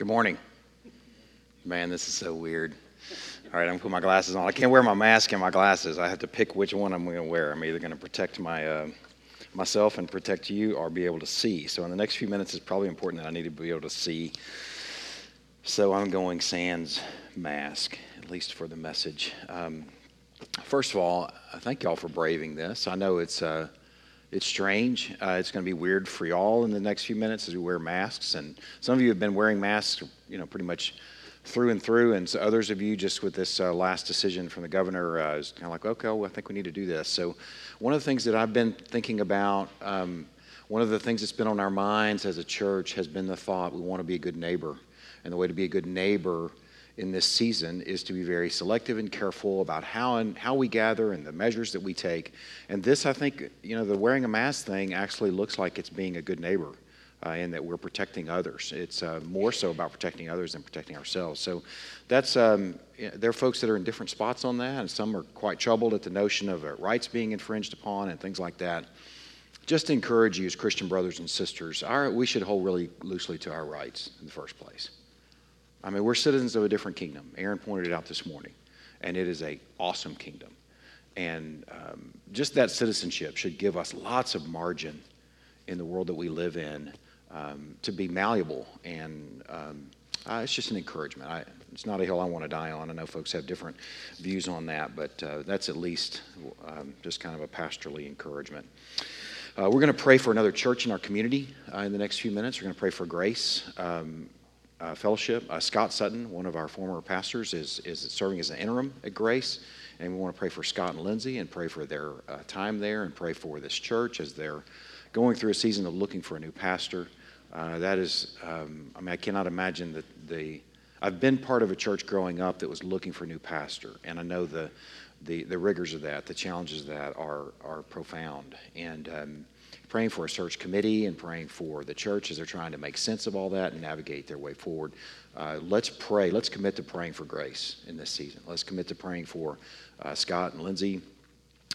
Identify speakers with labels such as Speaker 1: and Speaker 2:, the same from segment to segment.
Speaker 1: Good morning. Man, this is so weird. All right, I'm gonna put my glasses on. I can't wear my mask and my glasses. I have to pick which one I'm gonna wear. I'm either gonna protect my uh, myself and protect you, or be able to see. So in the next few minutes, it's probably important that I need to be able to see. So I'm going sans mask, at least for the message. Um, first of all, thank y'all for braving this. I know it's. Uh, it's strange. Uh, it's going to be weird for y'all in the next few minutes as we wear masks. And some of you have been wearing masks, you know, pretty much through and through. And so others of you, just with this uh, last decision from the governor, uh, is kind of like, okay, well, I think we need to do this. So, one of the things that I've been thinking about, um, one of the things that's been on our minds as a church has been the thought we want to be a good neighbor. And the way to be a good neighbor in this season is to be very selective and careful about how and how we gather and the measures that we take. And this, I think, you know, the wearing a mask thing actually looks like it's being a good neighbor. Uh, and that we're protecting others. It's uh, more so about protecting others than protecting ourselves. So that's um, there are folks that are in different spots on that, and some are quite troubled at the notion of uh, rights being infringed upon and things like that. Just encourage you as Christian brothers and sisters, our, we should hold really loosely to our rights in the first place. I mean, we're citizens of a different kingdom. Aaron pointed it out this morning, and it is a awesome kingdom. And um, just that citizenship should give us lots of margin in the world that we live in um, to be malleable. And um, uh, it's just an encouragement. I, it's not a hill I want to die on. I know folks have different views on that, but uh, that's at least um, just kind of a pastorally encouragement. Uh, we're going to pray for another church in our community uh, in the next few minutes. We're going to pray for grace. Uh, fellowship. Uh, Scott Sutton, one of our former pastors, is, is serving as an interim at Grace. And we want to pray for Scott and Lindsay and pray for their uh, time there and pray for this church as they're going through a season of looking for a new pastor. Uh, that is, um, I mean, I cannot imagine that the. I've been part of a church growing up that was looking for a new pastor, and I know the, the, the rigors of that, the challenges of that are, are profound. And um, praying for a search committee and praying for the church as they're trying to make sense of all that and navigate their way forward. Uh, let's pray. Let's commit to praying for grace in this season. Let's commit to praying for uh, Scott and Lindsay,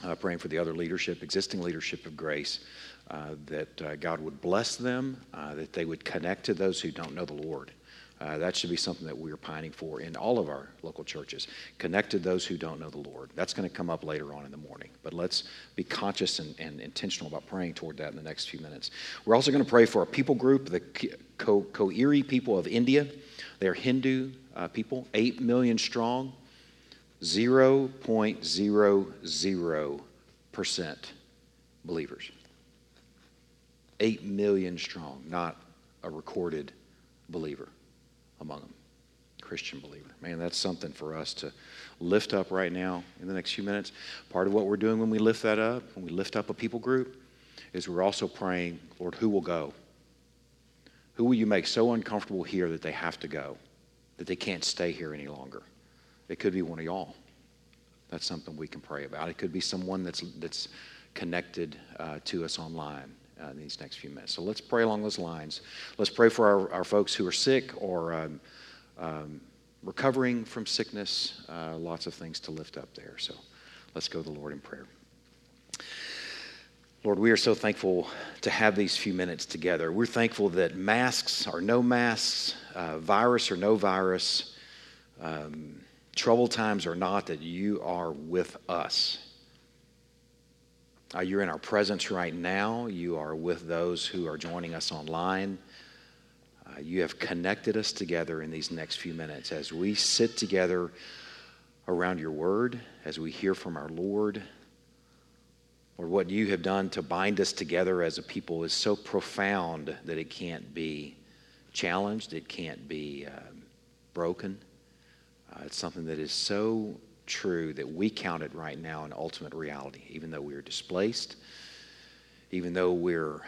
Speaker 1: uh, praying for the other leadership, existing leadership of grace, uh, that uh, God would bless them, that they would connect to those who don't know the Lord. Uh, that should be something that we're pining for in all of our local churches. Connect to those who don't know the Lord. That's going to come up later on in the morning. But let's be conscious and, and intentional about praying toward that in the next few minutes. We're also going to pray for a people group, the Koiri people of India. They're Hindu uh, people, 8 million strong, 0.00% believers. 8 million strong, not a recorded believer among them. Christian believer. Man, that's something for us to lift up right now in the next few minutes. Part of what we're doing when we lift that up, when we lift up a people group, is we're also praying, Lord, who will go? Who will you make so uncomfortable here that they have to go, that they can't stay here any longer? It could be one of y'all. That's something we can pray about. It could be someone that's, that's connected uh, to us online uh, in these next few minutes. So let's pray along those lines. Let's pray for our, our folks who are sick or um, um, recovering from sickness. Uh, lots of things to lift up there. So let's go to the Lord in prayer. Lord, we are so thankful to have these few minutes together. We're thankful that masks or no masks, uh, virus or no virus, um, trouble times or not, that you are with us. Uh, you're in our presence right now. You are with those who are joining us online. Uh, you have connected us together in these next few minutes as we sit together around your word, as we hear from our Lord. Lord, what you have done to bind us together as a people is so profound that it can't be challenged, it can't be uh, broken. Uh, it's something that is so true that we count it right now an ultimate reality, even though we're displaced, even though we're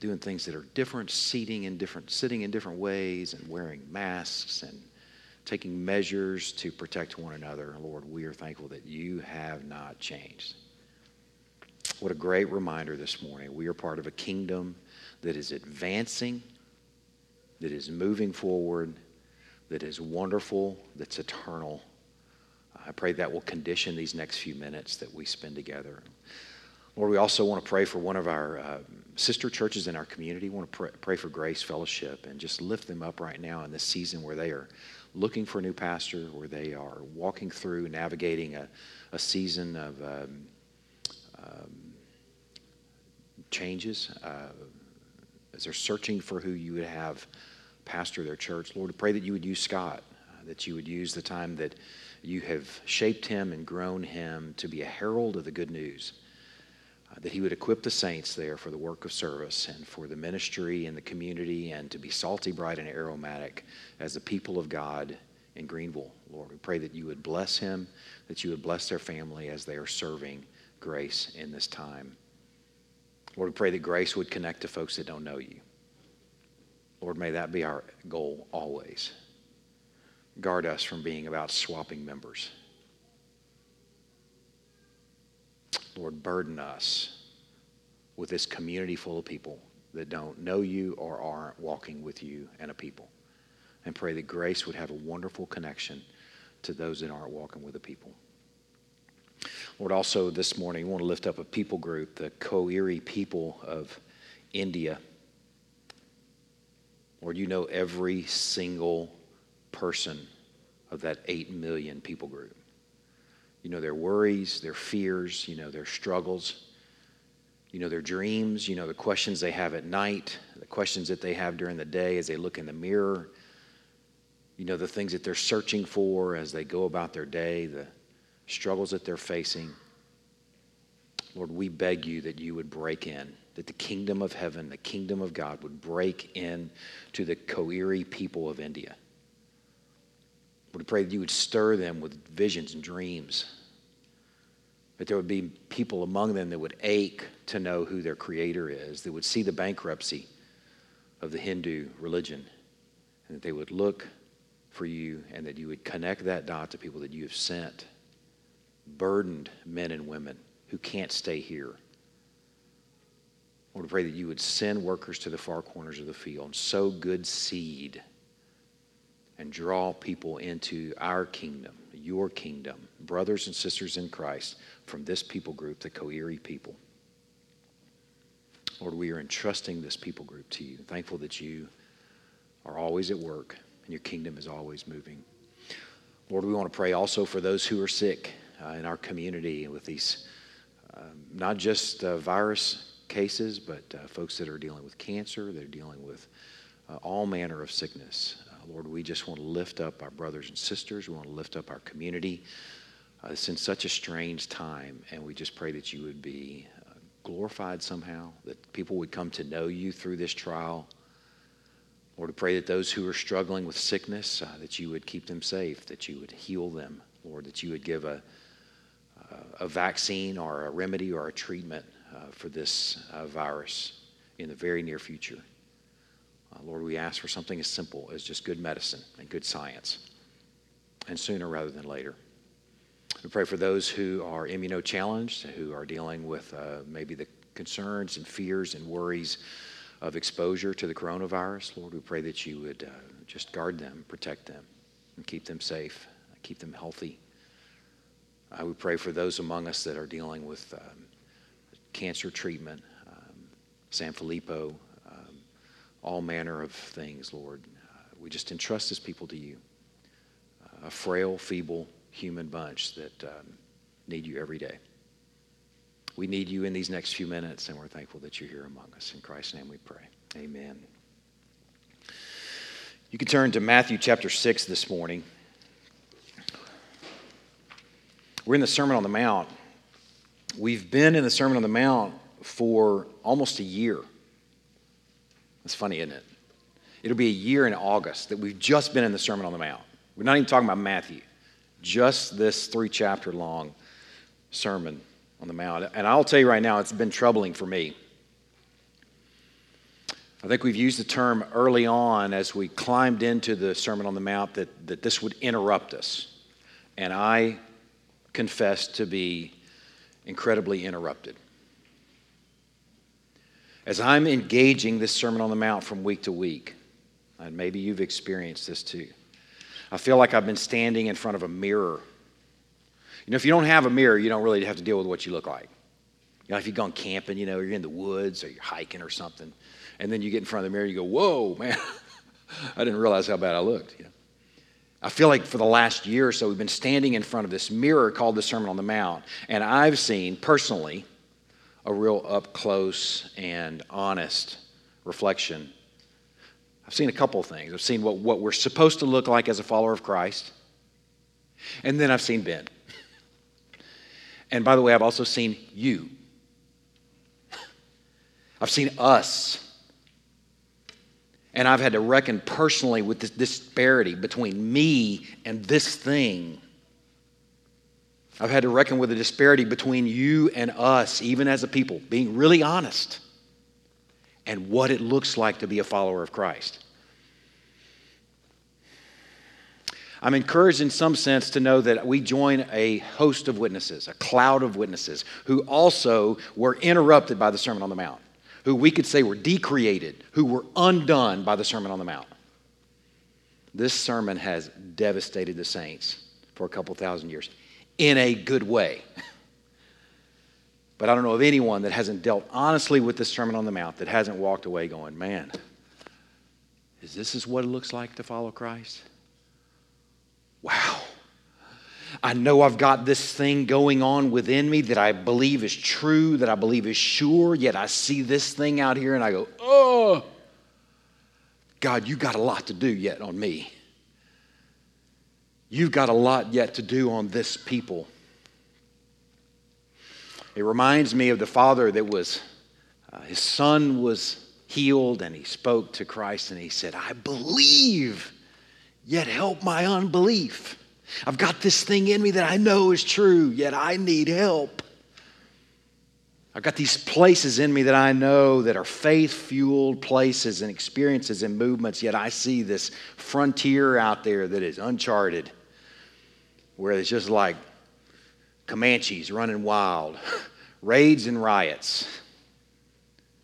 Speaker 1: doing things that are different, seating in different, sitting in different ways, and wearing masks and taking measures to protect one another. Lord, we are thankful that you have not changed. What a great reminder this morning. We are part of a kingdom that is advancing, that is moving forward, that is wonderful, that's eternal I pray that will condition these next few minutes that we spend together. Lord, we also want to pray for one of our uh, sister churches in our community. We want to pray, pray for Grace Fellowship and just lift them up right now in this season where they are looking for a new pastor, where they are walking through, navigating a, a season of um, um, changes, uh, as they're searching for who you would have pastor their church. Lord, I pray that you would use Scott, uh, that you would use the time that you have shaped him and grown him to be a herald of the good news. Uh, that he would equip the saints there for the work of service and for the ministry and the community and to be salty, bright, and aromatic as the people of God in Greenville. Lord, we pray that you would bless him, that you would bless their family as they are serving grace in this time. Lord, we pray that grace would connect to folks that don't know you. Lord, may that be our goal always. Guard us from being about swapping members. Lord, burden us with this community full of people that don't know you or aren't walking with you and a people. And pray that grace would have a wonderful connection to those that aren't walking with the people. Lord, also this morning, we want to lift up a people group, the Koiri people of India. Lord, you know every single person of that 8 million people group. You know their worries, their fears, you know their struggles, you know their dreams, you know the questions they have at night, the questions that they have during the day as they look in the mirror, you know the things that they're searching for as they go about their day, the struggles that they're facing. Lord, we beg you that you would break in, that the kingdom of heaven, the kingdom of God would break in to the Koiri people of India. We pray that you would stir them with visions and dreams. That there would be people among them that would ache to know who their creator is, that would see the bankruptcy of the Hindu religion, and that they would look for you and that you would connect that dot to people that you have sent burdened men and women who can't stay here. Lord, I pray that you would send workers to the far corners of the field and sow good seed and draw people into our kingdom, your kingdom, brothers and sisters in Christ from this people group, the Koiri people. Lord, we are entrusting this people group to you, thankful that you are always at work and your kingdom is always moving. Lord, we want to pray also for those who are sick uh, in our community with these um, not just uh, virus cases, but uh, folks that are dealing with cancer, that are dealing with uh, all manner of sickness. Uh, Lord, we just want to lift up our brothers and sisters. We want to lift up our community. Uh, it's in such a strange time, and we just pray that you would be glorified somehow, that people would come to know you through this trial. Lord, we pray that those who are struggling with sickness, uh, that you would keep them safe, that you would heal them, Lord, that you would give a, a vaccine or a remedy or a treatment uh, for this uh, virus in the very near future. Uh, Lord, we ask for something as simple as just good medicine and good science, and sooner rather than later. We pray for those who are immunochallenged, who are dealing with uh, maybe the concerns and fears and worries of exposure to the coronavirus. Lord, we pray that you would uh, just guard them, protect them, and keep them safe, keep them healthy. I would pray for those among us that are dealing with um, cancer treatment, um, Sanfilippo, um, all manner of things, Lord. Uh, we just entrust this people to you. Uh, a frail, feeble human bunch that um, need you every day. We need you in these next few minutes, and we're thankful that you're here among us. In Christ's name we pray. Amen. You can turn to Matthew chapter 6 this morning. We're in the Sermon on the Mount. We've been in the Sermon on the Mount for almost a year. That's funny, isn't it? It'll be a year in August that we've just been in the Sermon on the Mount. We're not even talking about Matthew, just this three chapter long Sermon on the Mount. And I'll tell you right now, it's been troubling for me. I think we've used the term early on as we climbed into the Sermon on the Mount that, that this would interrupt us. And I confessed to be incredibly interrupted. As I'm engaging this Sermon on the Mount from week to week, and maybe you've experienced this too, I feel like I've been standing in front of a mirror. You know, if you don't have a mirror, you don't really have to deal with what you look like. You know, if you've gone camping, you know, you're in the woods or you're hiking or something, and then you get in front of the mirror, you go, "Whoa, man! I didn't realize how bad I looked." You know? I feel like for the last year or so, we've been standing in front of this mirror called the Sermon on the Mount, and I've seen personally a real up close and honest reflection. I've seen a couple things. I've seen what, what we're supposed to look like as a follower of Christ, and then I've seen Ben. And by the way, I've also seen you. I've seen us. And I've had to reckon personally with this disparity between me and this thing. I've had to reckon with the disparity between you and us, even as a people, being really honest, and what it looks like to be a follower of Christ. I'm encouraged in some sense to know that we join a host of witnesses, a cloud of witnesses, who also were interrupted by the Sermon on the Mount who we could say were decreated, who were undone by the Sermon on the Mount. This sermon has devastated the saints for a couple thousand years in a good way. But I don't know of anyone that hasn't dealt honestly with the Sermon on the Mount that hasn't walked away going, man, is this is what it looks like to follow Christ? Wow. I know I've got this thing going on within me that I believe is true, that I believe is sure, yet I see this thing out here and I go, oh, God, you got a lot to do yet on me. You've got a lot yet to do on this people. It reminds me of the father that was, uh, his son was healed and he spoke to Christ and he said, I believe, yet help my unbelief. I've got this thing in me that I know is true, yet I need help. I've got these places in me that I know that are faith fueled places and experiences and movements, yet I see this frontier out there that is uncharted, where it's just like Comanches running wild, raids and riots.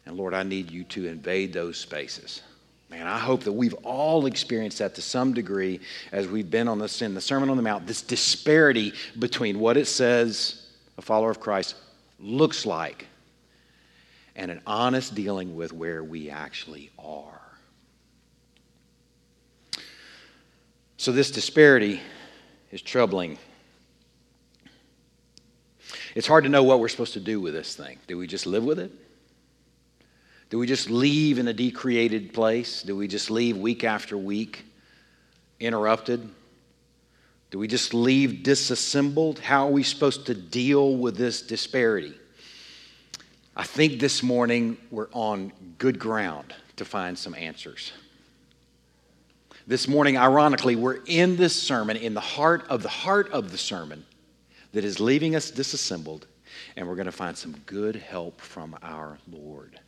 Speaker 1: And Lord, I need you to invade those spaces. Man, I hope that we've all experienced that to some degree as we've been on this in the Sermon on the Mount, this disparity between what it says a follower of Christ looks like and an honest dealing with where we actually are. So, this disparity is troubling. It's hard to know what we're supposed to do with this thing. Do we just live with it? Do we just leave in a decreated place? Do we just leave week after week interrupted? Do we just leave disassembled? How are we supposed to deal with this disparity? I think this morning we're on good ground to find some answers. This morning, ironically, we're in this sermon, in the heart of the heart of the sermon that is leaving us disassembled, and we're going to find some good help from our Lord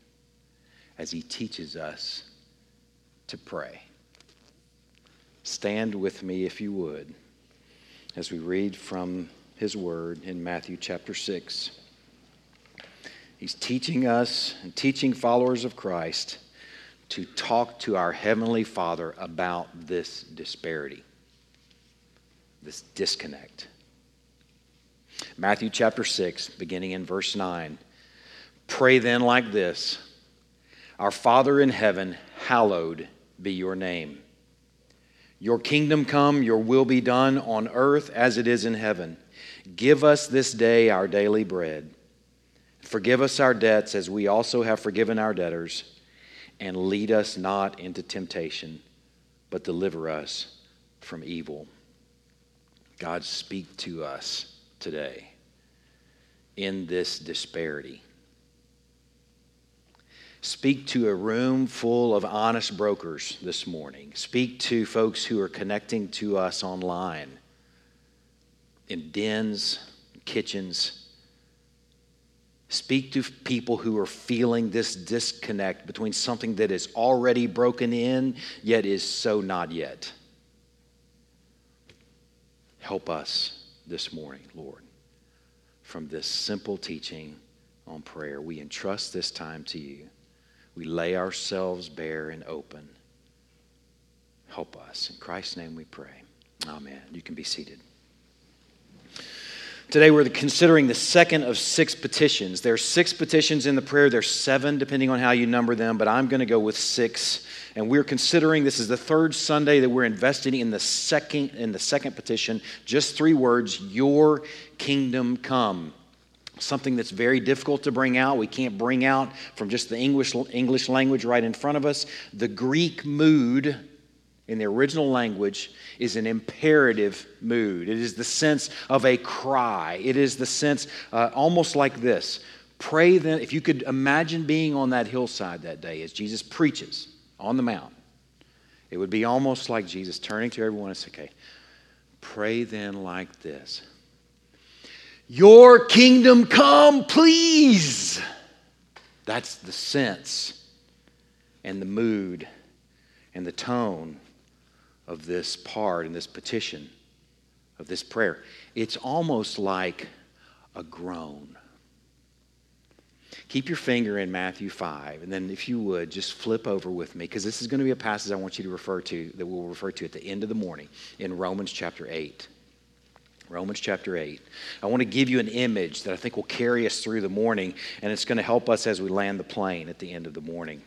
Speaker 1: as he teaches us to pray. Stand with me, if you would, as we read from his word in Matthew chapter 6. He's teaching us and teaching followers of Christ to talk to our Heavenly Father about this disparity, this disconnect. Matthew chapter 6, beginning in verse 9. Pray then like this. Our Father in heaven, hallowed be your name. Your kingdom come, your will be done on earth as it is in heaven. Give us this day our daily bread. Forgive us our debts as we also have forgiven our debtors. And lead us not into temptation, but deliver us from evil. God, speak to us today in this disparity. Speak to a room full of honest brokers this morning. Speak to folks who are connecting to us online in dens, kitchens. Speak to people who are feeling this disconnect between something that is already broken in, yet is so not yet. Help us this morning, Lord, from this simple teaching on prayer. We entrust this time to you. We lay ourselves bare and open. Help us. In Christ's name we pray. Amen. You can be seated. Today we're considering the second of six petitions. There are six petitions in the prayer. There's seven, depending on how you number them, but I'm going to go with six. And we're considering this is the third Sunday that we're investing in the second in the second petition. Just three words: Your kingdom come. Something that's very difficult to bring out. We can't bring out from just the English English language right in front of us. The Greek mood in the original language is an imperative mood. It is the sense of a cry. It is the sense uh, almost like this Pray then, if you could imagine being on that hillside that day as Jesus preaches on the mount, it would be almost like Jesus turning to everyone and saying, Okay, pray then like this Your kingdom come, please. That's the sense and the mood and the tone of this part and this petition of this prayer. It's almost like a groan. Keep your finger in Matthew 5, and then if you would, just flip over with me, because this is going to be a passage I want you to refer to, that we'll refer to at the end of the morning in Romans chapter 8. Romans chapter 8. I want to give you an image that I think will carry us through the morning, and it's going to help us as we land the plane at the end of the morning.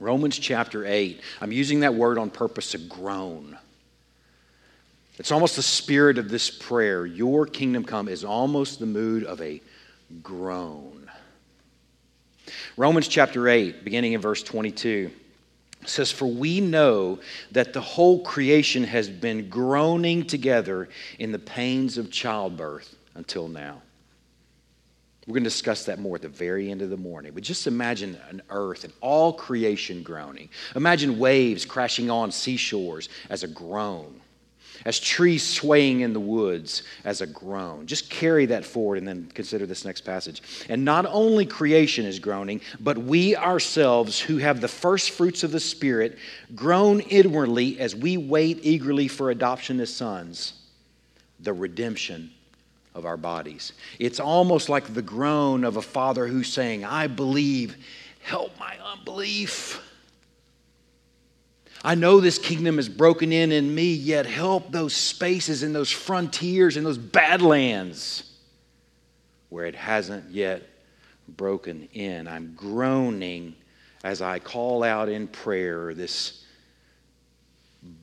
Speaker 1: Romans chapter 8. I'm using that word on purpose to groan. It's almost the spirit of this prayer. Your kingdom come is almost the mood of a groan. Romans chapter 8, beginning in verse 22, says, For we know that the whole creation has been groaning together in the pains of childbirth until now. We're going to discuss that more at the very end of the morning. But just imagine an earth and all creation groaning. Imagine waves crashing on seashores as a groan, as trees swaying in the woods as a groan. Just carry that forward and then consider this next passage. And not only creation is groaning, but we ourselves who have the first fruits of the Spirit groan inwardly as we wait eagerly for adoption as sons, the redemption of our bodies. It's almost like the groan of a father who's saying, I believe, help my unbelief. I know this kingdom is broken in in me, yet help those spaces and those frontiers and those badlands where it hasn't yet broken in. I'm groaning as I call out in prayer this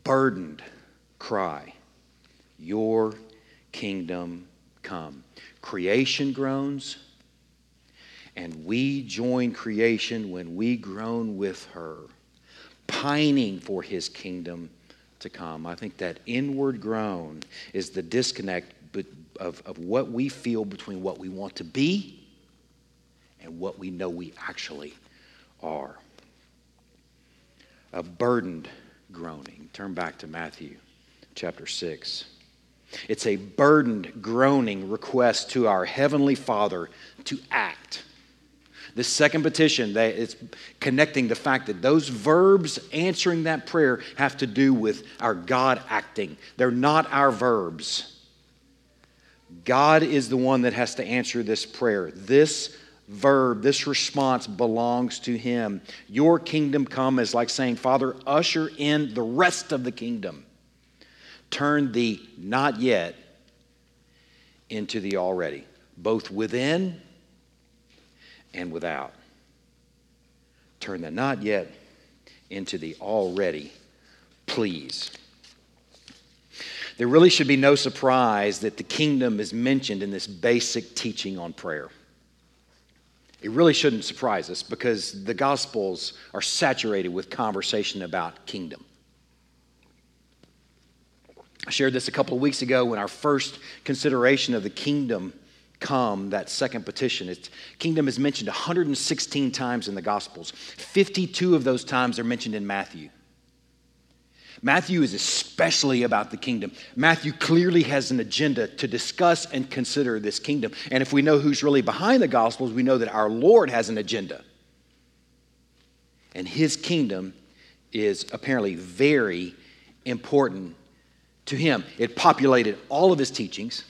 Speaker 1: burdened cry Your kingdom come. Creation groans, and we join creation when we groan with her, pining for his kingdom to come. I think that inward groan is the disconnect of, of what we feel between what we want to be and what we know we actually are. A burdened groaning. Turn back to Matthew chapter 6. It's a burdened, groaning request to our Heavenly Father to act. The second petition, it's connecting the fact that those verbs answering that prayer have to do with our God acting. They're not our verbs. God is the one that has to answer this prayer. This verb, this response belongs to Him. Your kingdom come is like saying, Father, usher in the rest of the kingdom turn the not yet into the already, both within and without. Turn the not yet into the already, please. There really should be no surprise that the kingdom is mentioned in this basic teaching on prayer. It really shouldn't surprise us because the Gospels are saturated with conversation about kingdom. I shared this a couple of weeks ago when our first consideration of the kingdom come, that second petition. It's, kingdom is mentioned 116 times in the Gospels. 52 of those times are mentioned in Matthew. Matthew is especially about the kingdom. Matthew clearly has an agenda to discuss and consider this kingdom. And if we know who's really behind the Gospels, we know that our Lord has an agenda. And his kingdom is apparently very important to him. It populated all of his teachings,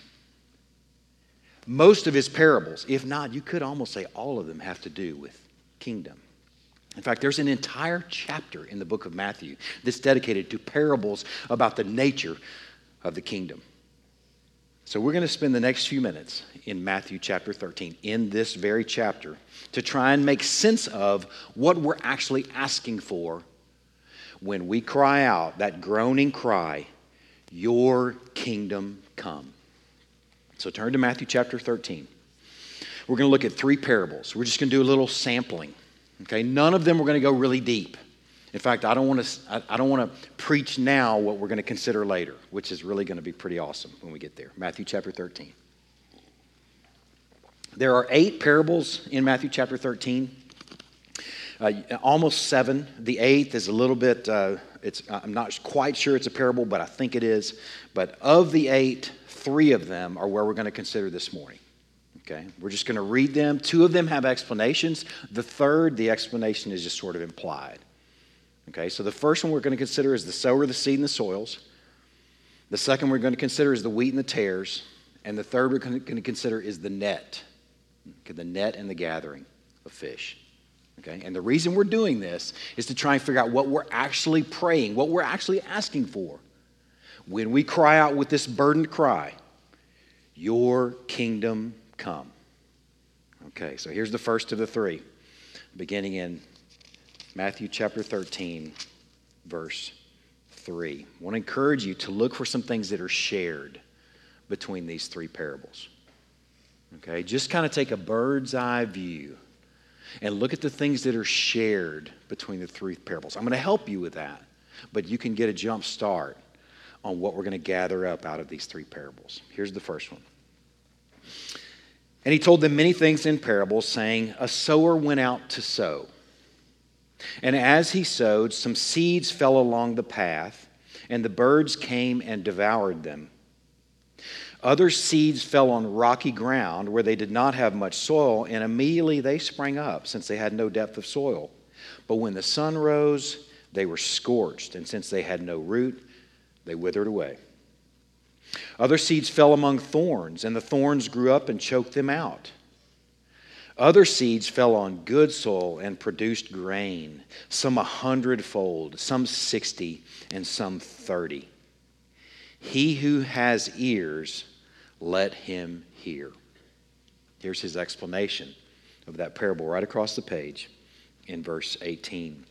Speaker 1: most of his parables. If not, you could almost say all of them have to do with kingdom. In fact, there's an entire chapter in the book of Matthew that's dedicated to parables about the nature of the kingdom. So we're going to spend the next few minutes in Matthew chapter 13, in this very chapter, to try and make sense of what we're actually asking for when we cry out that groaning cry, Your kingdom come. So turn to Matthew chapter 13. We're going to look at three parables. We're just going to do a little sampling. Okay, none of them we're going to go really deep. In fact, I don't want to, I don't want to preach now what we're going to consider later, which is really going to be pretty awesome when we get there. Matthew chapter 13. There are eight parables in Matthew chapter 13. Uh, almost seven. The eighth is a little bit, uh, it's, I'm not quite sure it's a parable, but I think it is. But of the eight, three of them are where we're going to consider this morning. Okay, we're just going to read them. Two of them have explanations. The third, the explanation is just sort of implied. Okay, so the first one we're going to consider is the sower, the seed, and the soils. The second we're going to consider is the wheat and the tares. And the third we're going to consider is the net, the net and the gathering of fish. Okay, and the reason we're doing this is to try and figure out what we're actually praying, what we're actually asking for. When we cry out with this burdened cry, Your kingdom come. Okay, so here's the first of the three, beginning in Matthew chapter 13, verse 3. I want to encourage you to look for some things that are shared between these three parables. Okay, just kind of take a bird's eye view and look at the things that are shared between the three parables. I'm going to help you with that, but you can get a jump start on what we're going to gather up out of these three parables. Here's the first one. And he told them many things in parables, saying, A sower went out to sow. And as he sowed, some seeds fell along the path, and the birds came and devoured them. Other seeds fell on rocky ground where they did not have much soil, and immediately they sprang up, since they had no depth of soil. But when the sun rose, they were scorched, and since they had no root, they withered away. Other seeds fell among thorns, and the thorns grew up and choked them out. Other seeds fell on good soil and produced grain, some a hundredfold, some sixty, and some thirty. He who has ears, let him hear. Here's his explanation of that parable right across the page in verse 18.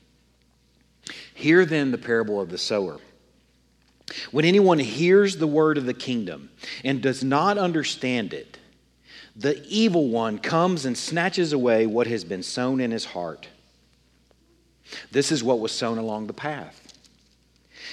Speaker 1: Hear then the parable of the sower. When anyone hears the word of the kingdom and does not understand it, the evil one comes and snatches away what has been sown in his heart. This is what was sown along the path.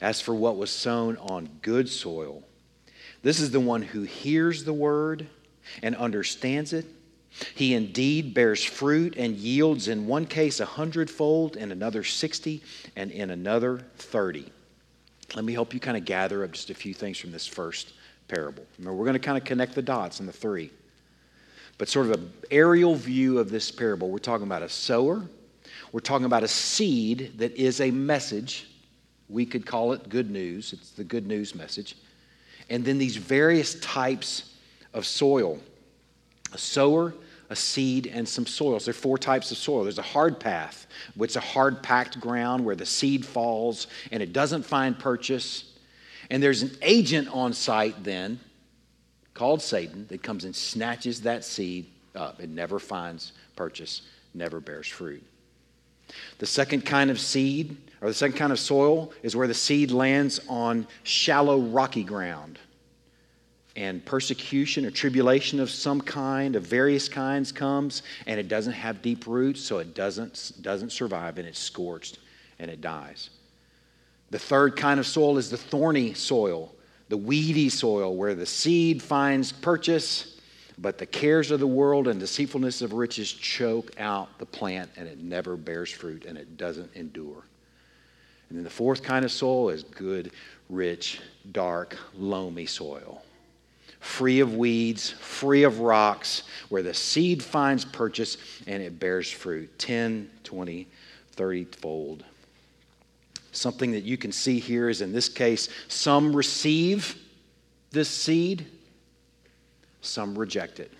Speaker 1: As for what was sown on good soil, this is the one who hears the word and understands it. He indeed bears fruit and yields in one case a hundredfold, in another sixty, and in another thirty. Let me help you kind of gather up just a few things from this first parable. Remember, we're going to kind of connect the dots in the three. But sort of an aerial view of this parable, we're talking about a sower, we're talking about a seed that is a message. We could call it good news, it's the good news message. And then these various types of soil a sower, a seed, and some soils. There are four types of soil. There's a hard path, which is a hard packed ground where the seed falls and it doesn't find purchase. And there's an agent on site then called Satan that comes and snatches that seed up. It never finds purchase, never bears fruit. The second kind of seed, or the second kind of soil, is where the seed lands on shallow, rocky ground. And persecution or tribulation of some kind, of various kinds, comes, and it doesn't have deep roots, so it doesn't, doesn't survive, and it's scorched and it dies. The third kind of soil is the thorny soil, the weedy soil, where the seed finds purchase, but the cares of the world and deceitfulness of riches choke out the plant and it never bears fruit and it doesn't endure. And then the fourth kind of soil is good, rich, dark, loamy soil. Free of weeds, free of rocks, where the seed finds purchase and it bears fruit 10, 20, 30 fold. Something that you can see here is in this case, some receive this seed, some reject it.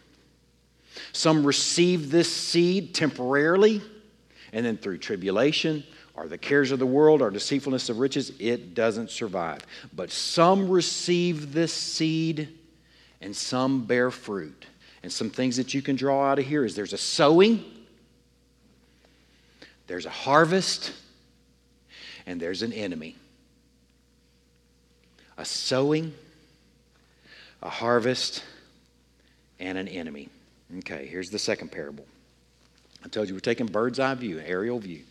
Speaker 1: Some receive this seed temporarily, and then through tribulation or the cares of the world or deceitfulness of riches, it doesn't survive. But some receive this seed, and some bear fruit. And some things that you can draw out of here is there's a sowing, there's a harvest, and there's an enemy. A sowing, a harvest, and an enemy. Okay, here's the second parable. I told you we're taking bird's eye view, aerial view.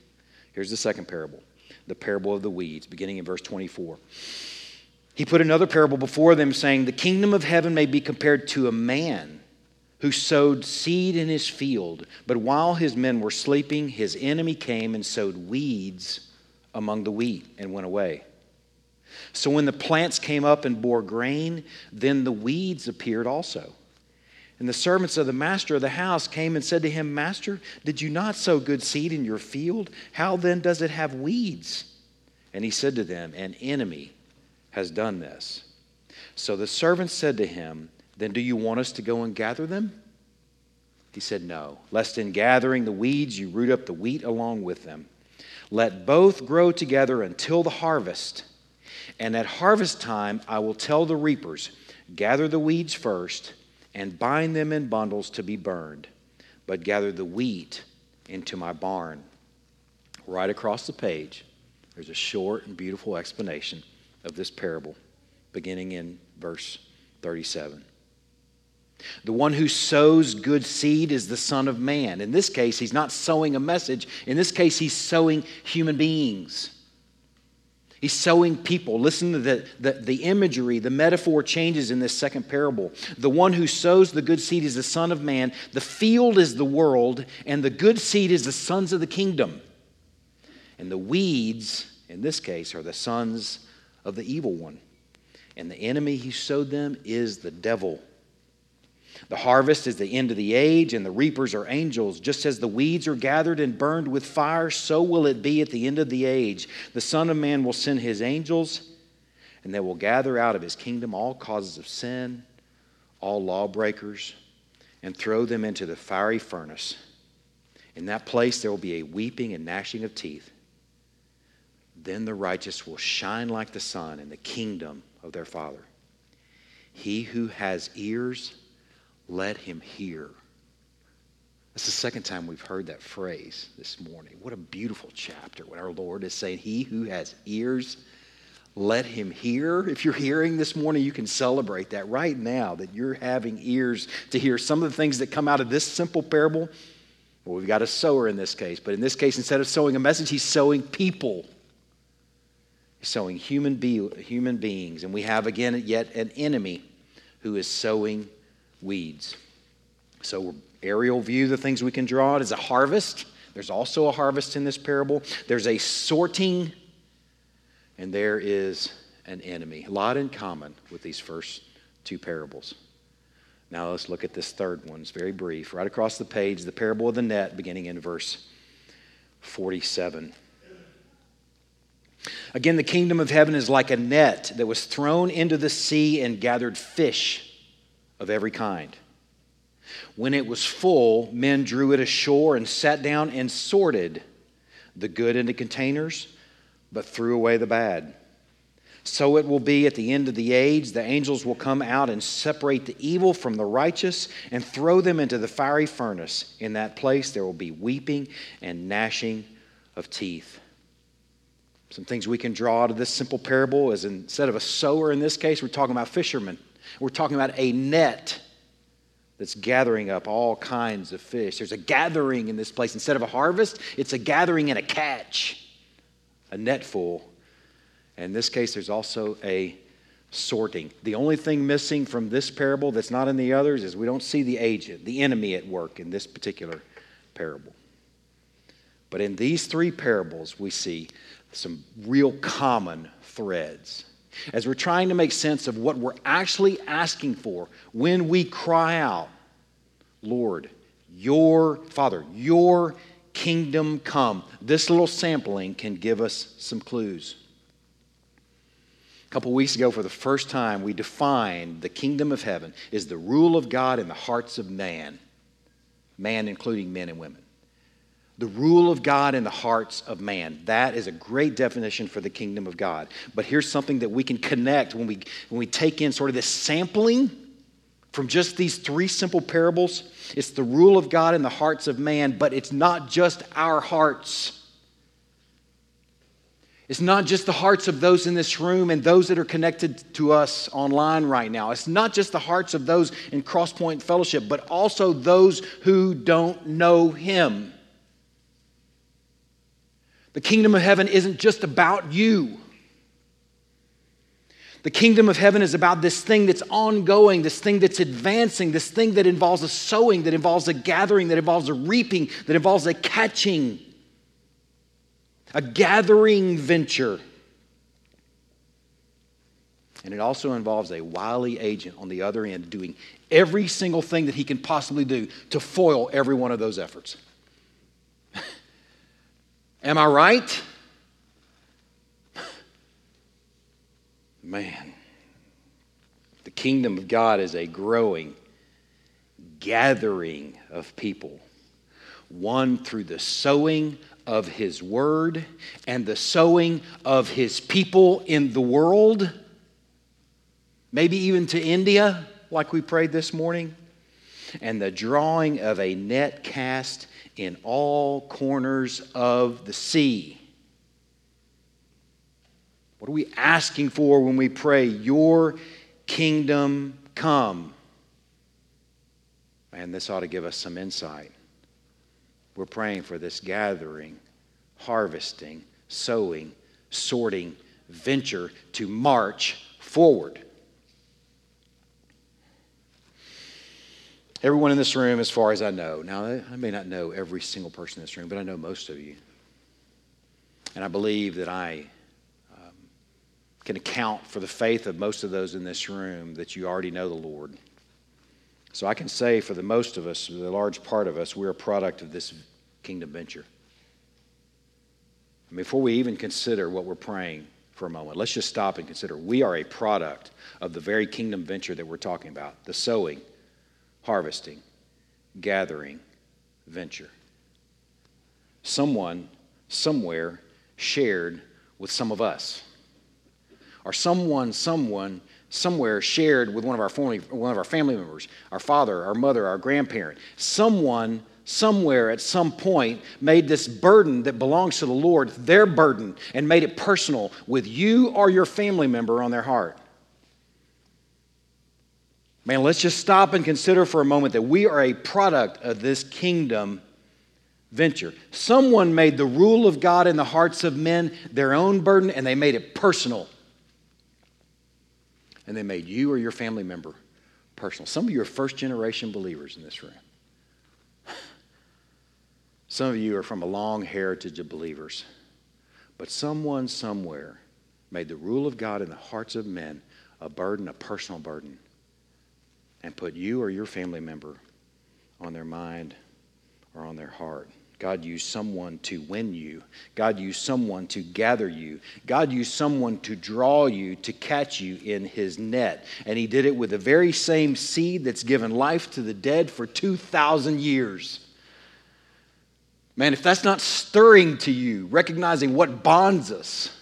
Speaker 1: Here's the second parable the parable of the weeds, beginning in verse 24. He put another parable before them, saying, The kingdom of heaven may be compared to a man who sowed seed in his field. But while his men were sleeping, his enemy came and sowed weeds among the wheat and went away. So when the plants came up and bore grain, then the weeds appeared also. And the servants of the master of the house came and said to him, Master, did you not sow good seed in your field? How then does it have weeds? And he said to them, An enemy has done this. So the servants said to him, Then do you want us to go and gather them? He said, No, lest in gathering the weeds you root up the wheat along with them. Let both grow together until the harvest. And at harvest time I will tell the reapers, Gather the weeds first and bind them in bundles to be burned, but gather the wheat into my barn. Right across the page, there's a short and beautiful explanation of this parable, beginning in verse 37. The one who sows good seed is the Son of Man. In this case, he's not sowing a message. In this case, he's sowing human beings. He's sowing people. Listen to the, the, the, imagery, the metaphor changes in this second parable. The one who sows the good seed is the Son of Man, the field is the world, and the good seed is the sons of the kingdom. And the weeds, in this case, are the sons of the evil one. And the enemy who sowed them is the devil. The harvest is the end of the age, and the reapers are angels. Just as the weeds are gathered and burned with fire, so will it be at the end of the age. The Son of Man will send his angels, and they will gather out of his kingdom all causes of sin, all lawbreakers, and throw them into the fiery furnace. In that place there will be a weeping and gnashing of teeth. Then the righteous will shine like the sun in the kingdom of their Father. He who has ears, let him hear. That's the second time we've heard that phrase this morning. What a beautiful chapter when our Lord is saying, He who has ears, let him hear. If you're hearing this morning, you can celebrate that right now, that you're having ears to hear some of the things that come out of this simple parable. Well, we've got a sower in this case, but in this case, instead of sowing a message, he's sowing people. He's sowing human, be- human beings. And we have again yet an enemy who is sowing weeds. So, aerial view, the things we can draw it is a harvest. There's also a harvest in this parable. There's a sorting, and there is an enemy. A lot in common with these first two parables. Now let's look at this third one. It's very brief. Right across the page, the parable of the net, beginning in verse 47. Again, the kingdom of heaven is like a net that was thrown into the sea and gathered fish of every kind. When it was full, men drew it ashore and sat down and sorted the good into containers, but threw away the bad. So it will be at the end of the age. The angels will come out and separate the evil from the righteous and throw them into the fiery furnace. In that place, there will be weeping and gnashing of teeth. Some things we can draw out of this simple parable is instead of a sower in this case, we're talking about fishermen. We're talking about a net that's gathering up all kinds of fish. There's a gathering in this place. Instead of a harvest, it's a gathering and a catch, a net full. And in this case, there's also a sorting. The only thing missing from this parable that's not in the others is we don't see the agent, the enemy at work in this particular parable. But in these three parables, we see some real common threads. As we're trying to make sense of what we're actually asking for when we cry out, Lord, your Father, your kingdom come. This little sampling can give us some clues. A couple weeks ago, for the first time, we defined the kingdom of heaven is the rule of God in the hearts of man, man including men and women. The rule of God in the hearts of man. That is a great definition for the kingdom of God. But here's something that we can connect when we, when we take in sort of this sampling from just these three simple parables. It's the rule of God in the hearts of man, but it's not just our hearts. It's not just the hearts of those in this room and those that are connected to us online right now. It's not just the hearts of those in Crosspoint Fellowship, but also those who don't know Him. The kingdom of heaven isn't just about you. The kingdom of heaven is about this thing that's ongoing, this thing that's advancing, this thing that involves a sowing, that involves a gathering, that involves a reaping, that involves a catching a gathering venture. And it also involves a wily agent on the other end doing every single thing that he can possibly do to foil every one of those efforts. Am I right? Man, the kingdom of God is a growing gathering of people, one through the sowing of His Word and the sowing of His people in the world, maybe even to India, like we prayed this morning, and the drawing of a net cast in all corners of the sea. What are we asking for when we pray, Your kingdom come? And this ought to give us some insight we're praying for this gathering, harvesting, sowing, sorting venture to march forward. Everyone in this room, as far as I know, now I may not know every single person in this room, but I know most of you. And I believe that I um, can account for the faith of most of those in this room that you already know the Lord. So I can say for the most of us, the large part of us, we're a product of this kingdom venture. And Before we even consider what we're praying for a moment, let's just stop and consider we are a product of the very kingdom venture that we're talking about the sowing, harvesting, gathering venture. Someone, somewhere, shared with some of us. Or someone, someone somewhere shared with one of our family, one of our family members, our father, our mother, our grandparent. Someone somewhere at some point made this burden that belongs to the Lord their burden and made it personal with you or your family member on their heart. Man, let's just stop and consider for a moment that we are a product of this kingdom venture. Someone made the rule of God in the hearts of men their own burden and they made it personal and they made you or your family member personal. Some of you are first generation believers in this room. Some of you are from a long heritage of believers. But someone somewhere made the rule of God in the hearts of men a burden, a personal burden, and put you or your family member on their mind or on their heart. God used someone to win you. God used someone to gather you. God used someone to draw you, to catch you in his net. And he did it with the very same seed that's given life to the dead for 2,000 years. Man, if that's not stirring to you, recognizing what bonds us,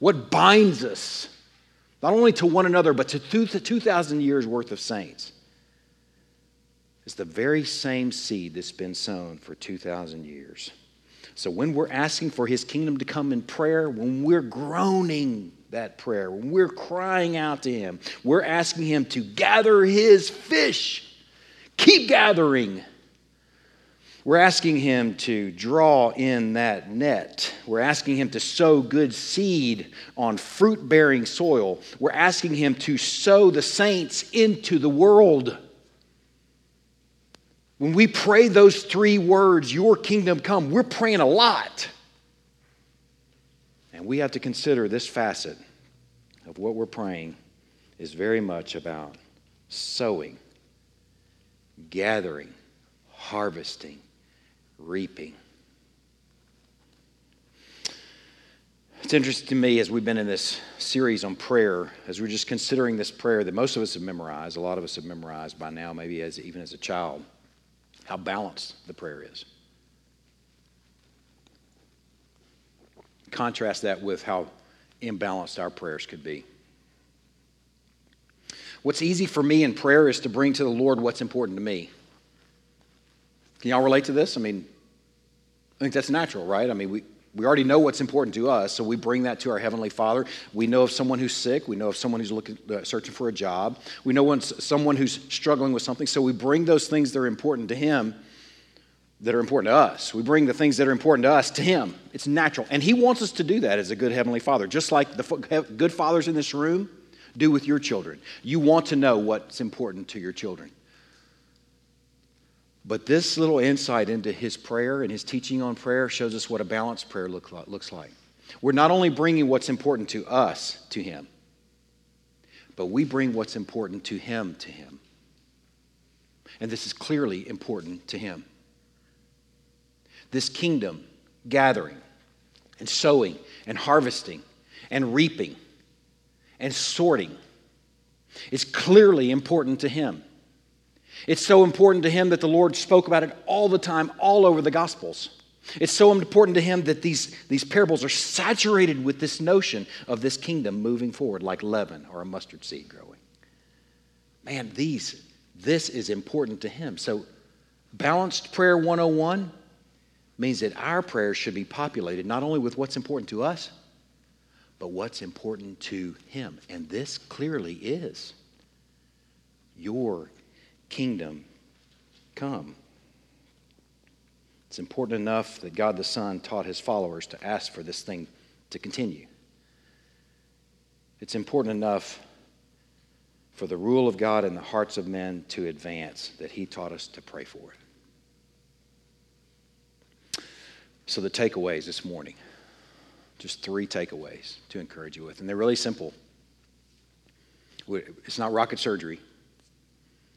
Speaker 1: what binds us, not only to one another, but to 2,000 years worth of saints, is the very same seed that's been sown for 2,000 years. So when we're asking for his kingdom to come in prayer, when we're groaning that prayer, when we're crying out to him, we're asking him to gather his fish. Keep gathering. We're asking him to draw in that net. We're asking him to sow good seed on fruit bearing soil. We're asking him to sow the saints into the world. When we pray those three words, Your kingdom come, we're praying a lot. And we have to consider this facet of what we're praying is very much about sowing, gathering, harvesting, reaping. It's interesting to me as we've been in this series on prayer, as we're just considering this prayer that most of us have memorized, a lot of us have memorized by now, maybe as even as a child, how balanced the prayer is. Contrast that with how imbalanced our prayers could be. What's easy for me in prayer is to bring to the Lord what's important to me. Can y'all relate to this? I mean, I think that's natural, right? I mean, we, we already know what's important to us, so we bring that to our Heavenly Father. We know of someone who's sick. We know of someone who's looking, uh, searching for a job. We know when someone who's struggling with something, so we bring those things that are important to Him that are important to us. We bring the things that are important to us to Him. It's natural. And He wants us to do that as a good Heavenly Father, just like the good fathers in this room do with your children. You want to know what's important to your children. But this little insight into his prayer and his teaching on prayer shows us what a balanced prayer look looks like. We're not only bringing what's important to us to him, but we bring what's important to him to him. And this is clearly important to him. This kingdom gathering and sowing and harvesting and reaping and sorting is clearly important to him. It's so important to him that the Lord spoke about it all the time, all over the Gospels. It's so important to him that these, these parables are saturated with this notion of this kingdom moving forward like leaven or a mustard seed growing. Man, these, this is important to him. So, balanced prayer 101 means that our prayers should be populated not only with what's important to us, but what's important to him. And this clearly is your kingdom come. It's important enough that God the Son taught his followers to ask for this thing to continue. It's important enough for the rule of God in the hearts of men to advance that he taught us to pray for it. So, the takeaways this morning just three takeaways to encourage you with, and they're really simple. It's not rocket surgery.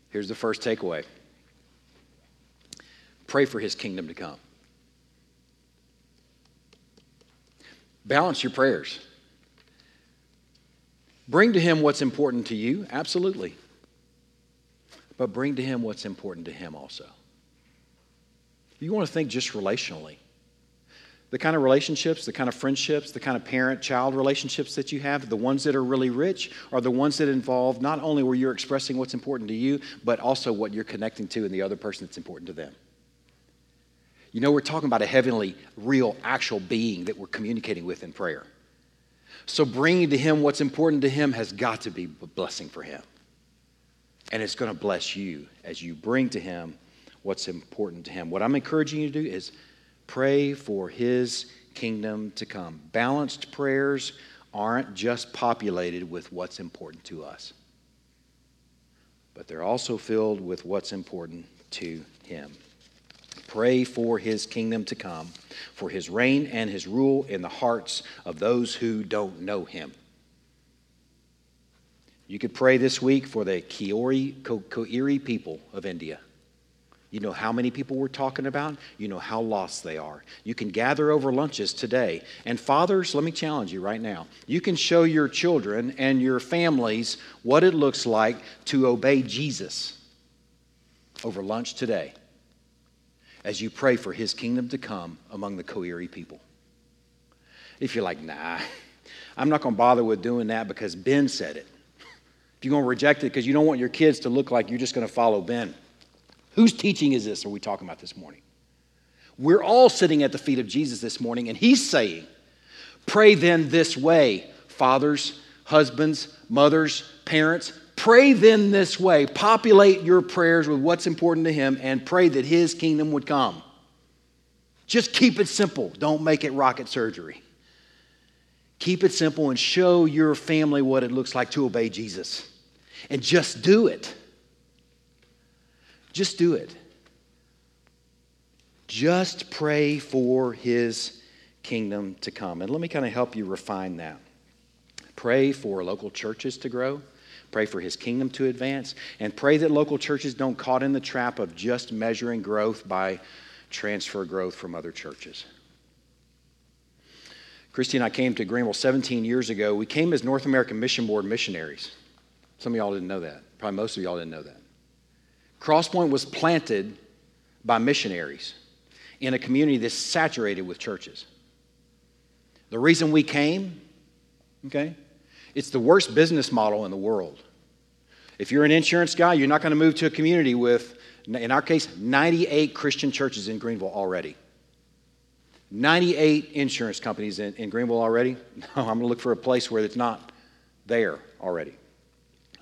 Speaker 1: Here's the first takeaway pray for his kingdom to come. Balance your prayers. Bring to him what's important to you, absolutely. But bring to him what's important to him also. You want to think just relationally the kind of relationships, the kind of friendships, the kind of parent child relationships that you have, the ones that are really rich, are the ones that involve not only where you're expressing what's important to you, but also what you're connecting to and the other person that's important to them. You know, we're talking about a heavenly, real, actual being that we're communicating with in prayer. So bringing to Him what's important to Him has got to be a blessing for Him. And it's going to bless you as you bring to Him what's important to Him. What I'm encouraging you to do is Pray for his kingdom to come. Balanced prayers aren't just populated with what's important to us, but they're also filled with what's important to him. Pray for his kingdom to come, for his reign and his rule in the hearts of those who don't know him. You could pray this week for the Kiori, Koiri people of India. You know how many people we're talking about. You know how lost they are. You can gather over lunches today. And fathers, let me challenge you right now. You can show your children and your families what it looks like to obey Jesus over lunch today as you pray for his kingdom to come among the Koiri people. If you're like, nah, I'm not going to bother with doing that because Ben said it. If you're going to reject it because you don't want your kids to look like you're just going to follow Ben. Whose teaching is this are we talking about this morning? We're all sitting at the feet of Jesus this morning, and he's saying, Pray then this way, fathers, husbands, mothers, parents. Pray then this way. Populate your prayers with what's important to him and pray that his kingdom would come. Just keep it simple. Don't make it rocket surgery. Keep it simple and show your family what it looks like to obey Jesus. And just do it. Just do it. Just pray for his kingdom to come. And let me kind of help you refine that. Pray for local churches to grow. Pray for his kingdom to advance. And pray that local churches don't caught in the trap of just measuring growth by transfer growth from other churches. Christy and I came to Greenville 17 years ago. We came as North American Mission Board missionaries. Some of y'all didn't know that. Probably most of y'all didn't know that. Crosspoint was planted by missionaries in a community that's saturated with churches. The reason we came, okay, it's the worst business model in the world. If you're an insurance guy, you're not going to move to a community with, in our case, 98 Christian churches in Greenville already. 98 insurance companies in, in Greenville already. No, I'm going to look for a place where it's not there already.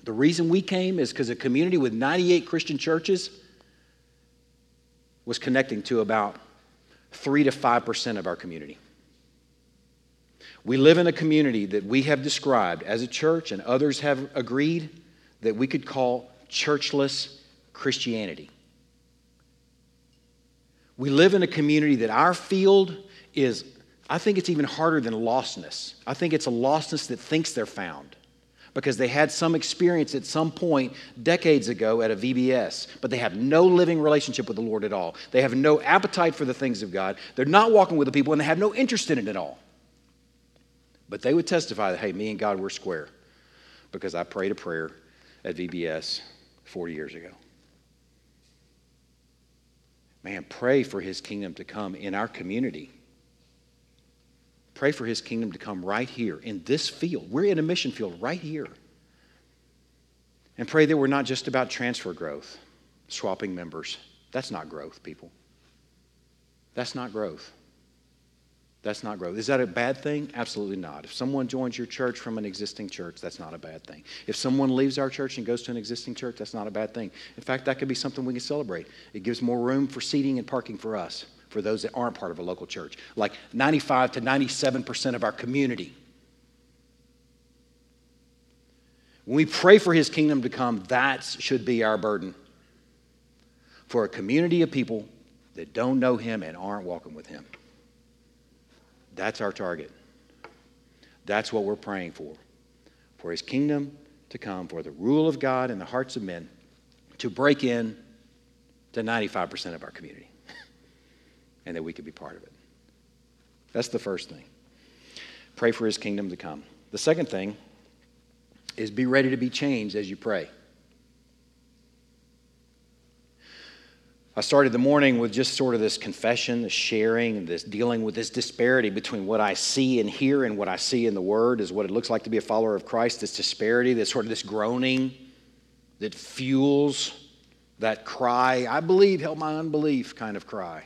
Speaker 1: The reason we came is because a community with 98 Christian churches was connecting to about 3 to 5% of our community. We live in a community that we have described as a church, and others have agreed that we could call churchless Christianity. We live in a community that our field is, I think it's even harder than lostness. I think it's a lostness that thinks they're found because they had some experience at some point decades ago at a VBS, but they have no living relationship with the Lord at all. They have no appetite for the things of God. They're not walking with the people, and they have no interest in it at all. But they would testify that, hey, me and God, we're square because I prayed a prayer at VBS 40 years ago. Man, pray for his kingdom to come in our community. Pray for his kingdom to come right here in this field. We're in a mission field right here. And pray that we're not just about transfer growth, swapping members. That's not growth, people. That's not growth. That's not growth. Is that a bad thing? Absolutely not. If someone joins your church from an existing church, that's not a bad thing. If someone leaves our church and goes to an existing church, that's not a bad thing. In fact, that could be something we can celebrate. It gives more room for seating and parking for us for those that aren't part of a local church, like 95 to 97% of our community. When we pray for his kingdom to come, that should be our burden. For a community of people that don't know him and aren't walking with him. That's our target. That's what we're praying for. For his kingdom to come, for the rule of God in the hearts of men to break in to 95% of our community and that we could be part of it. That's the first thing. Pray for his kingdom to come. The second thing is be ready to be changed as you pray. I started the morning with just sort of this confession, this sharing, this dealing with this disparity between what I see and hear and what I see in the Word is what it looks like to be a follower of Christ. This disparity, this sort of this groaning that fuels that cry, I believe, help my unbelief kind of cry.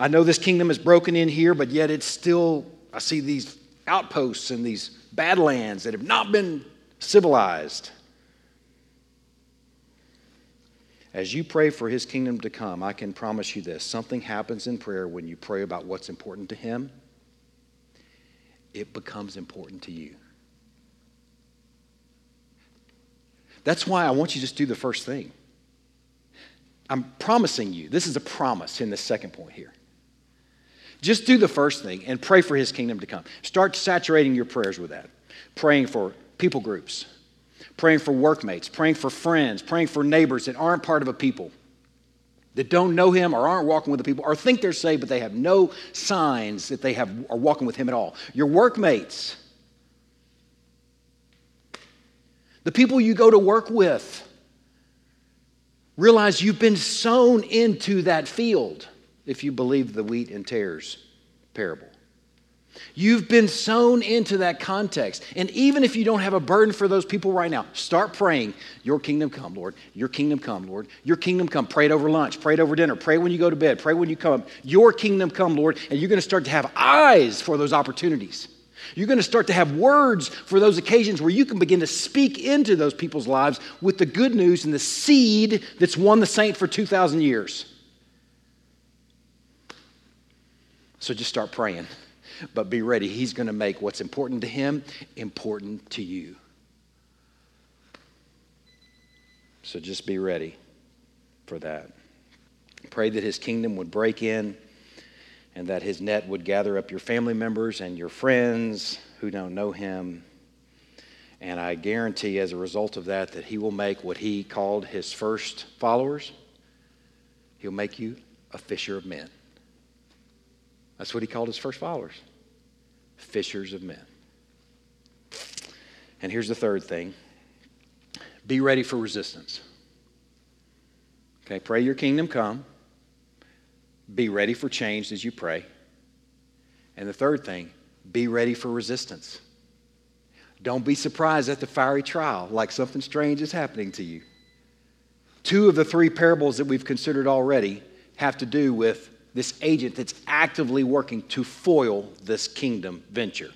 Speaker 1: I know this kingdom is broken in here, but yet it's still, I see these outposts and these badlands that have not been civilized. As you pray for his kingdom to come, I can promise you this something happens in prayer when you pray about what's important to him, it becomes important to you. That's why I want you to just do the first thing. I'm promising you, this is a promise in the second point here. Just do the first thing and pray for his kingdom to come. Start saturating your prayers with that. Praying for people groups, praying for workmates, praying for friends, praying for neighbors that aren't part of a people, that don't know him or aren't walking with the people, or think they're saved, but they have no signs that they have, are walking with him at all. Your workmates, the people you go to work with, realize you've been sown into that field if you believe the wheat and tares parable. You've been sown into that context. And even if you don't have a burden for those people right now, start praying, Your kingdom come, Lord. Your kingdom come, Lord. Your kingdom come. Pray it over lunch. Pray it over dinner. Pray when you go to bed. Pray when you come. Your kingdom come, Lord. And you're going to start to have eyes for those opportunities. You're going to start to have words for those occasions where you can begin to speak into those people's lives with the good news and the seed that's won the saint for 2,000 years. So just start praying. But be ready. He's going to make what's important to him important to you. So just be ready for that. Pray that his kingdom would break in and that his net would gather up your family members and your friends who don't know him. And I guarantee as a result of that that he will make what he called his first followers, he'll make you a fisher of men. That's what he called his first followers fishers of men. And here's the third thing be ready for resistance. Okay, pray your kingdom come. Be ready for change as you pray. And the third thing, be ready for resistance. Don't be surprised at the fiery trial, like something strange is happening to you. Two of the three parables that we've considered already have to do with this agent that's actively working to foil this kingdom venture.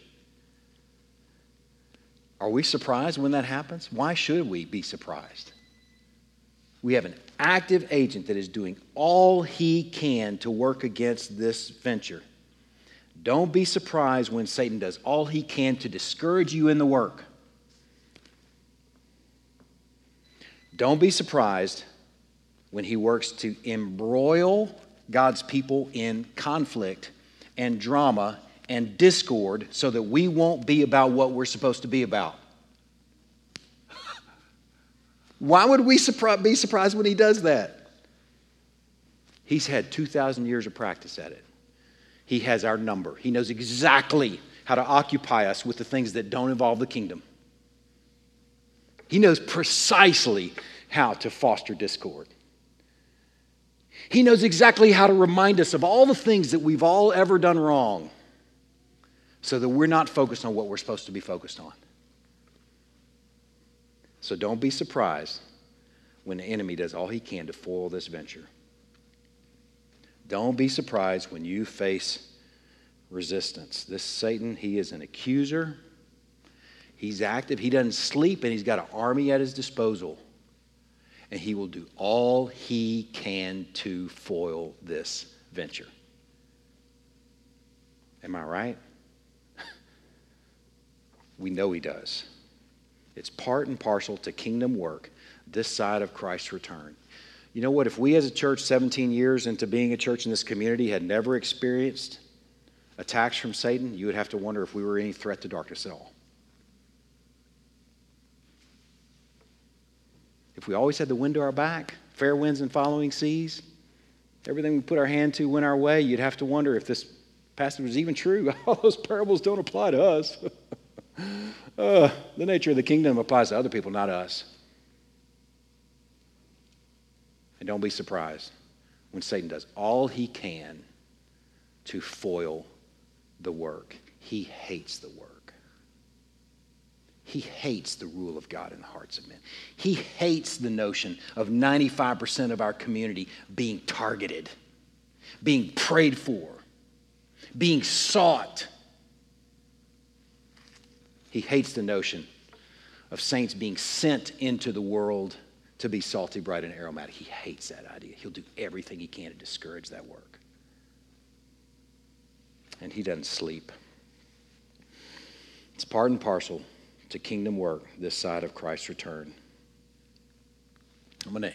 Speaker 1: Are we surprised when that happens? Why should we be surprised? We have an active agent that is doing all he can to work against this venture. Don't be surprised when Satan does all he can to discourage you in the work. Don't be surprised when he works to embroil God's people in conflict and drama and discord so that we won't be about what we're supposed to be about. Why would we be surprised when he does that? He's had 2,000 years of practice at it. He has our number. He knows exactly how to occupy us with the things that don't involve the kingdom. He knows precisely how to foster discord. He knows exactly how to remind us of all the things that we've all ever done wrong so that we're not focused on what we're supposed to be focused on. So don't be surprised when the enemy does all he can to foil this venture. Don't be surprised when you face resistance. This Satan, he is an accuser. He's active. He doesn't sleep, and he's got an army at his disposal. And he will do all he can to foil this venture. Am I right? we know he does. It's part and parcel to kingdom work this side of Christ's return. You know what? If we as a church, 17 years into being a church in this community, had never experienced attacks from Satan, you would have to wonder if we were any threat to darkness at all. If we always had the wind to our back, fair winds and following seas, everything we put our hand to went our way, you'd have to wonder if this passage was even true. All those parables don't apply to us. uh, the nature of the kingdom applies to other people, not us. And don't be surprised when Satan does all he can to foil the work. He hates the work. He hates the rule of God in the hearts of men. He hates the notion of 95% of our community being targeted, being prayed for, being sought he hates the notion of saints being sent into the world to be salty, bright, and aromatic. He hates that idea. He'll do everything he can to discourage that work. And he doesn't sleep. It's part and parcel to kingdom work this side of Christ's return. I'm going to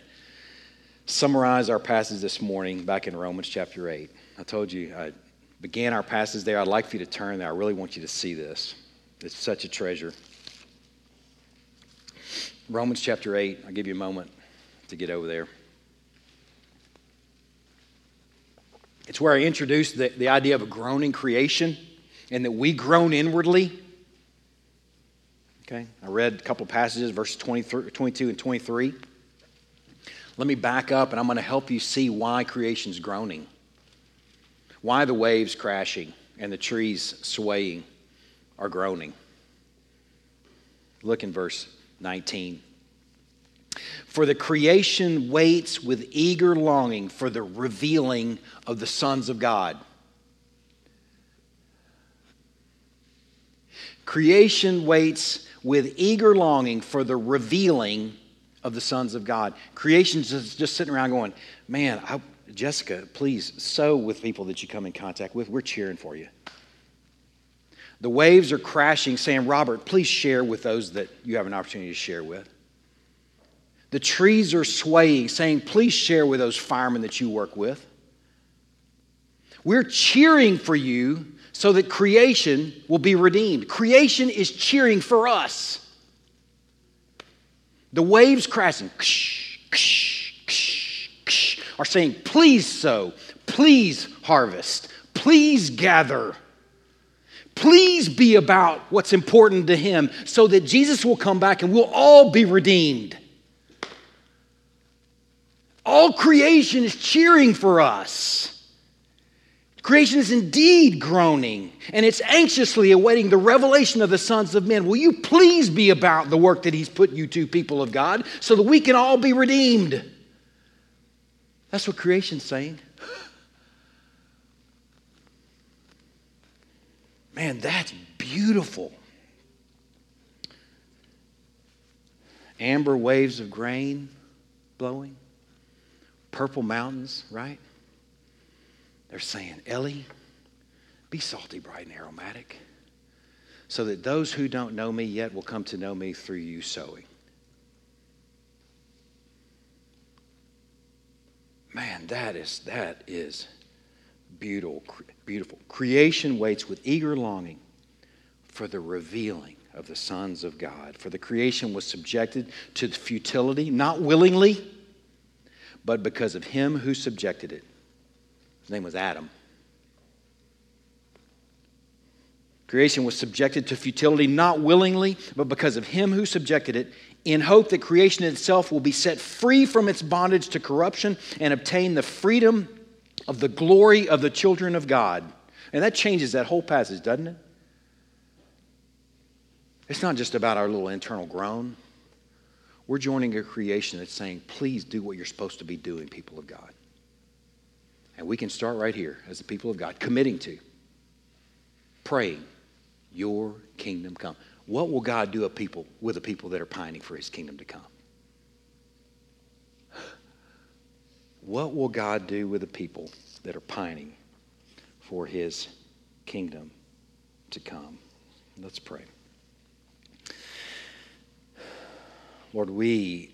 Speaker 1: summarize our passage this morning back in Romans chapter 8. I told you I began our passage there. I'd like for you to turn there. I really want you to see this. It's such a treasure. Romans chapter 8, I'll give you a moment to get over there. It's where I introduced the, the idea of a groaning creation and that we groan inwardly. Okay, I read a couple passages, verses 22 and 23. Let me back up and I'm going to help you see why creation's groaning, why the waves crashing and the trees swaying are groaning. Look in verse 19. For the creation waits with eager longing for the revealing of the sons of God. Creation waits with eager longing for the revealing of the sons of God. Creation's just, just sitting around going, Man, I, Jessica, please sow with people that you come in contact with. We're cheering for you. The waves are crashing, saying, Robert, please share with those that you have an opportunity to share with.
Speaker 2: The trees are swaying, saying, Please share with those firemen that you work with. We're cheering for you so that creation will be redeemed. Creation is cheering for us. The waves crashing are saying, Please sow, please harvest, please gather. Please be about what's important to Him so that Jesus will come back and we'll all be redeemed. All creation is cheering for us. Creation is indeed groaning, and it's anxiously awaiting the revelation of the sons of men. Will you please be about the work that He's put you to, people of God, so that we can all be redeemed? That's what creation's saying. Man, that's beautiful. Amber waves of grain blowing, purple mountains, right? They're saying, Ellie, be salty, bright, and aromatic, so that those who don't know me yet will come to know me through you sowing. Man, that is that is beautiful. Beautiful. Creation waits with eager longing for the revealing of the sons of God. For the creation was subjected to futility, not willingly, but because of him who subjected it. His name was Adam. Creation was subjected to futility not willingly, but because of him who subjected it, in hope that creation itself will be set free from its bondage to corruption and obtain the freedom of the glory of the children of God. And that changes that whole passage, doesn't it? It's not just about our little internal groan. We're joining a creation that's saying, please do what you're supposed to be doing, people of God. And we can start right here as the people of God, committing to, praying, Your kingdom come. What will God do a people, with the people that are pining for His kingdom to come? What will God do with the people that are pining for His kingdom to come? Let's pray. Lord, we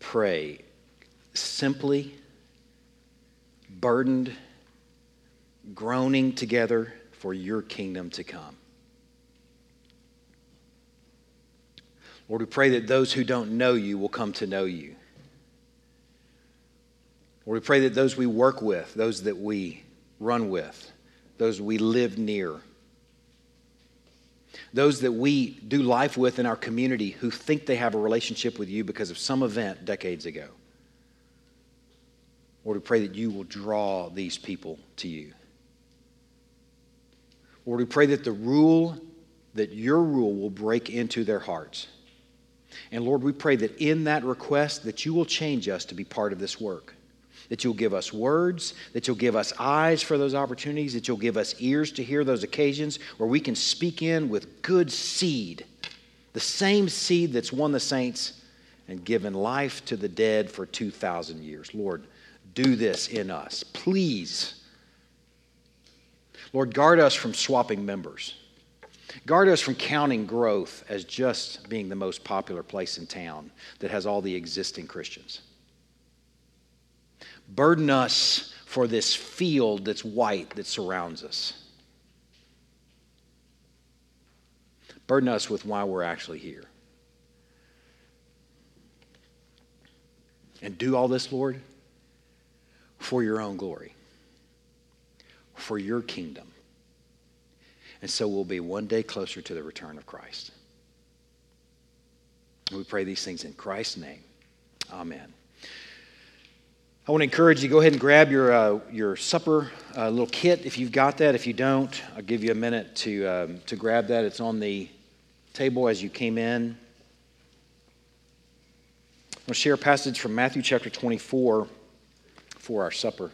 Speaker 2: pray simply burdened, groaning together for your kingdom to come. Lord, we pray that those who don't know you will come to know you. Lord, we pray that those we work with, those that we run with, those we live near, those that we do life with in our community who think they have a relationship with you because of some event decades ago. Lord, we pray that you will draw these people to you. Lord, we pray that the rule, that your rule will break into their hearts. And Lord, we pray that in that request that you will change us to be part of this work. That you'll give us words, that you'll give us eyes for those opportunities, that you'll give us ears to hear those occasions where we can speak in with good seed, the same seed that's won the saints and given life to the dead for 2,000 years. Lord, do this in us. Please. Lord, guard us from swapping members. Guard us from counting growth as just being the most popular place in town that has all the existing Christians. Burden us for this field that's white that surrounds us. Burden us with why we're actually here. And do all this, Lord, for your own glory, for your kingdom. And so we'll be one day closer to the return of Christ. We pray these things in Christ's name. Amen. I want to encourage you go ahead and grab your, uh, your supper uh, little kit if you've got that. If you don't, I'll give you a minute to, um, to grab that. It's on the table as you came in. To share a passage from Matthew chapter 24 for our supper.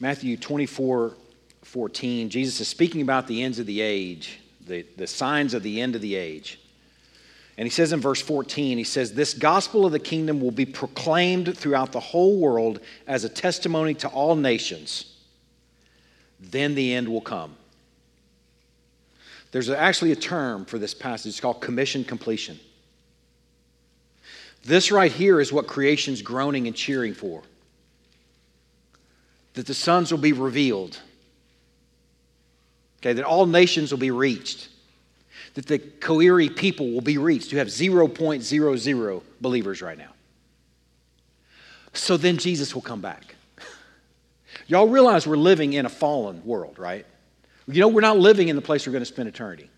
Speaker 2: Matthew 24 14, Jesus is speaking about the ends of the age, the, the signs of the end of the age. And he says in verse 14, he says, This gospel of the kingdom will be proclaimed throughout the whole world as a testimony to all nations. Then the end will come. There's actually a term for this passage. It's called commission completion. This right here is what creation's groaning and cheering for that the sons will be revealed, okay, that all nations will be reached, that the Koiri people will be reached, You have 0.00 believers right now. So then Jesus will come back. Y'all realize we're living in a fallen world, right? You know, we're not living in the place we're going to spend eternity.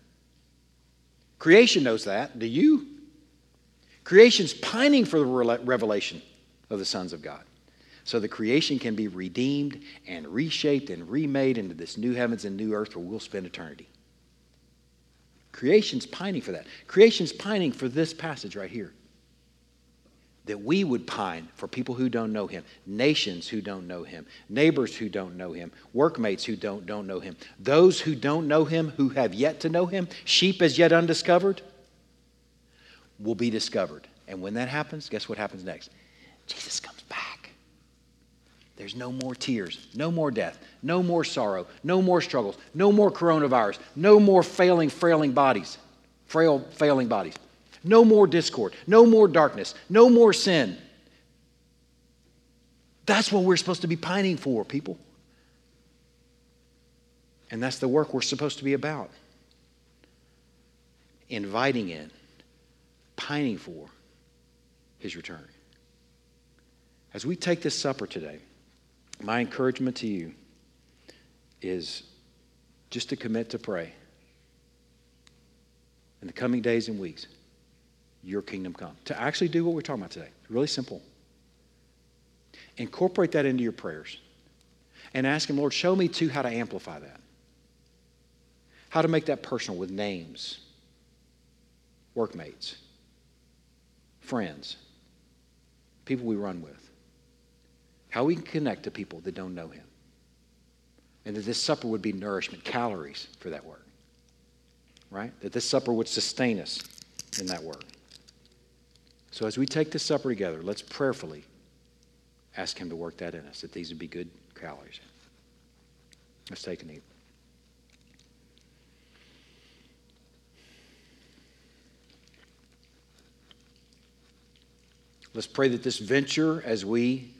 Speaker 2: Creation knows that. Do you? Creation's pining for the revelation of the sons of God. So the creation can be redeemed and reshaped and remade into this new heavens and new earth where we'll spend eternity. Creation's pining for that. Creation's pining for this passage right here that we would pine for people who don't know him, nations who don't know him, neighbors who don't know him, workmates who don't, don't know him, those who don't know him, who have yet to know him, sheep as yet undiscovered, will be discovered. And when that happens, guess what happens next? Jesus comes back. There's no more tears, no more death, no more sorrow, no more struggles, no more coronavirus, no more failing, frailing bodies, frail, failing bodies. No more discord, no more darkness, no more sin. That's what we're supposed to be pining for, people. And that's the work we're supposed to be about. Inviting in, pining for his return. As we take this supper today, my encouragement to you is just to commit to pray in the coming days and weeks your kingdom come. To actually do what we're talking about today. Really simple. Incorporate that into your prayers and ask Him, Lord, show me too how to amplify that. How to make that personal with names, workmates, friends, people we run with. How we can connect to people that don't know Him. And that this supper would be nourishment, calories for that work. Right? That this supper would sustain us in that work. So as we take this supper together, let's prayerfully ask Him to work that in us, that these would be good calories. Let's take and eat. Let's pray that this venture, as we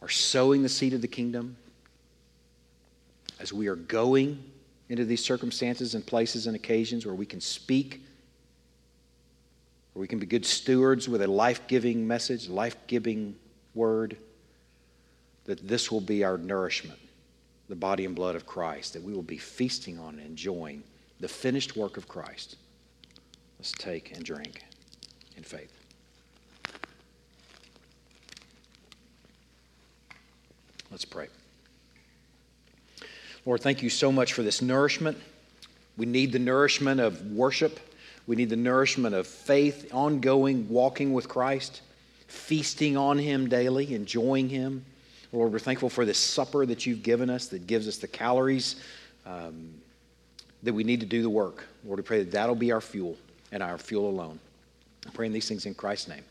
Speaker 2: are sowing the seed of the kingdom, as we are going into these circumstances and places and occasions where we can speak where we can be good stewards with a life giving message, life giving word, that this will be our nourishment, the body and blood of Christ, that we will be feasting on and enjoying the finished work of Christ. Let's take and drink in faith. Let's pray. Lord, thank you so much for this nourishment. We need the nourishment of worship. We need the nourishment of faith, ongoing walking with Christ, feasting on Him daily, enjoying Him. Lord, we're thankful for this supper that you've given us that gives us the calories um, that we need to do the work. Lord, we pray that that'll be our fuel and our fuel alone. I'm praying these things in Christ's name.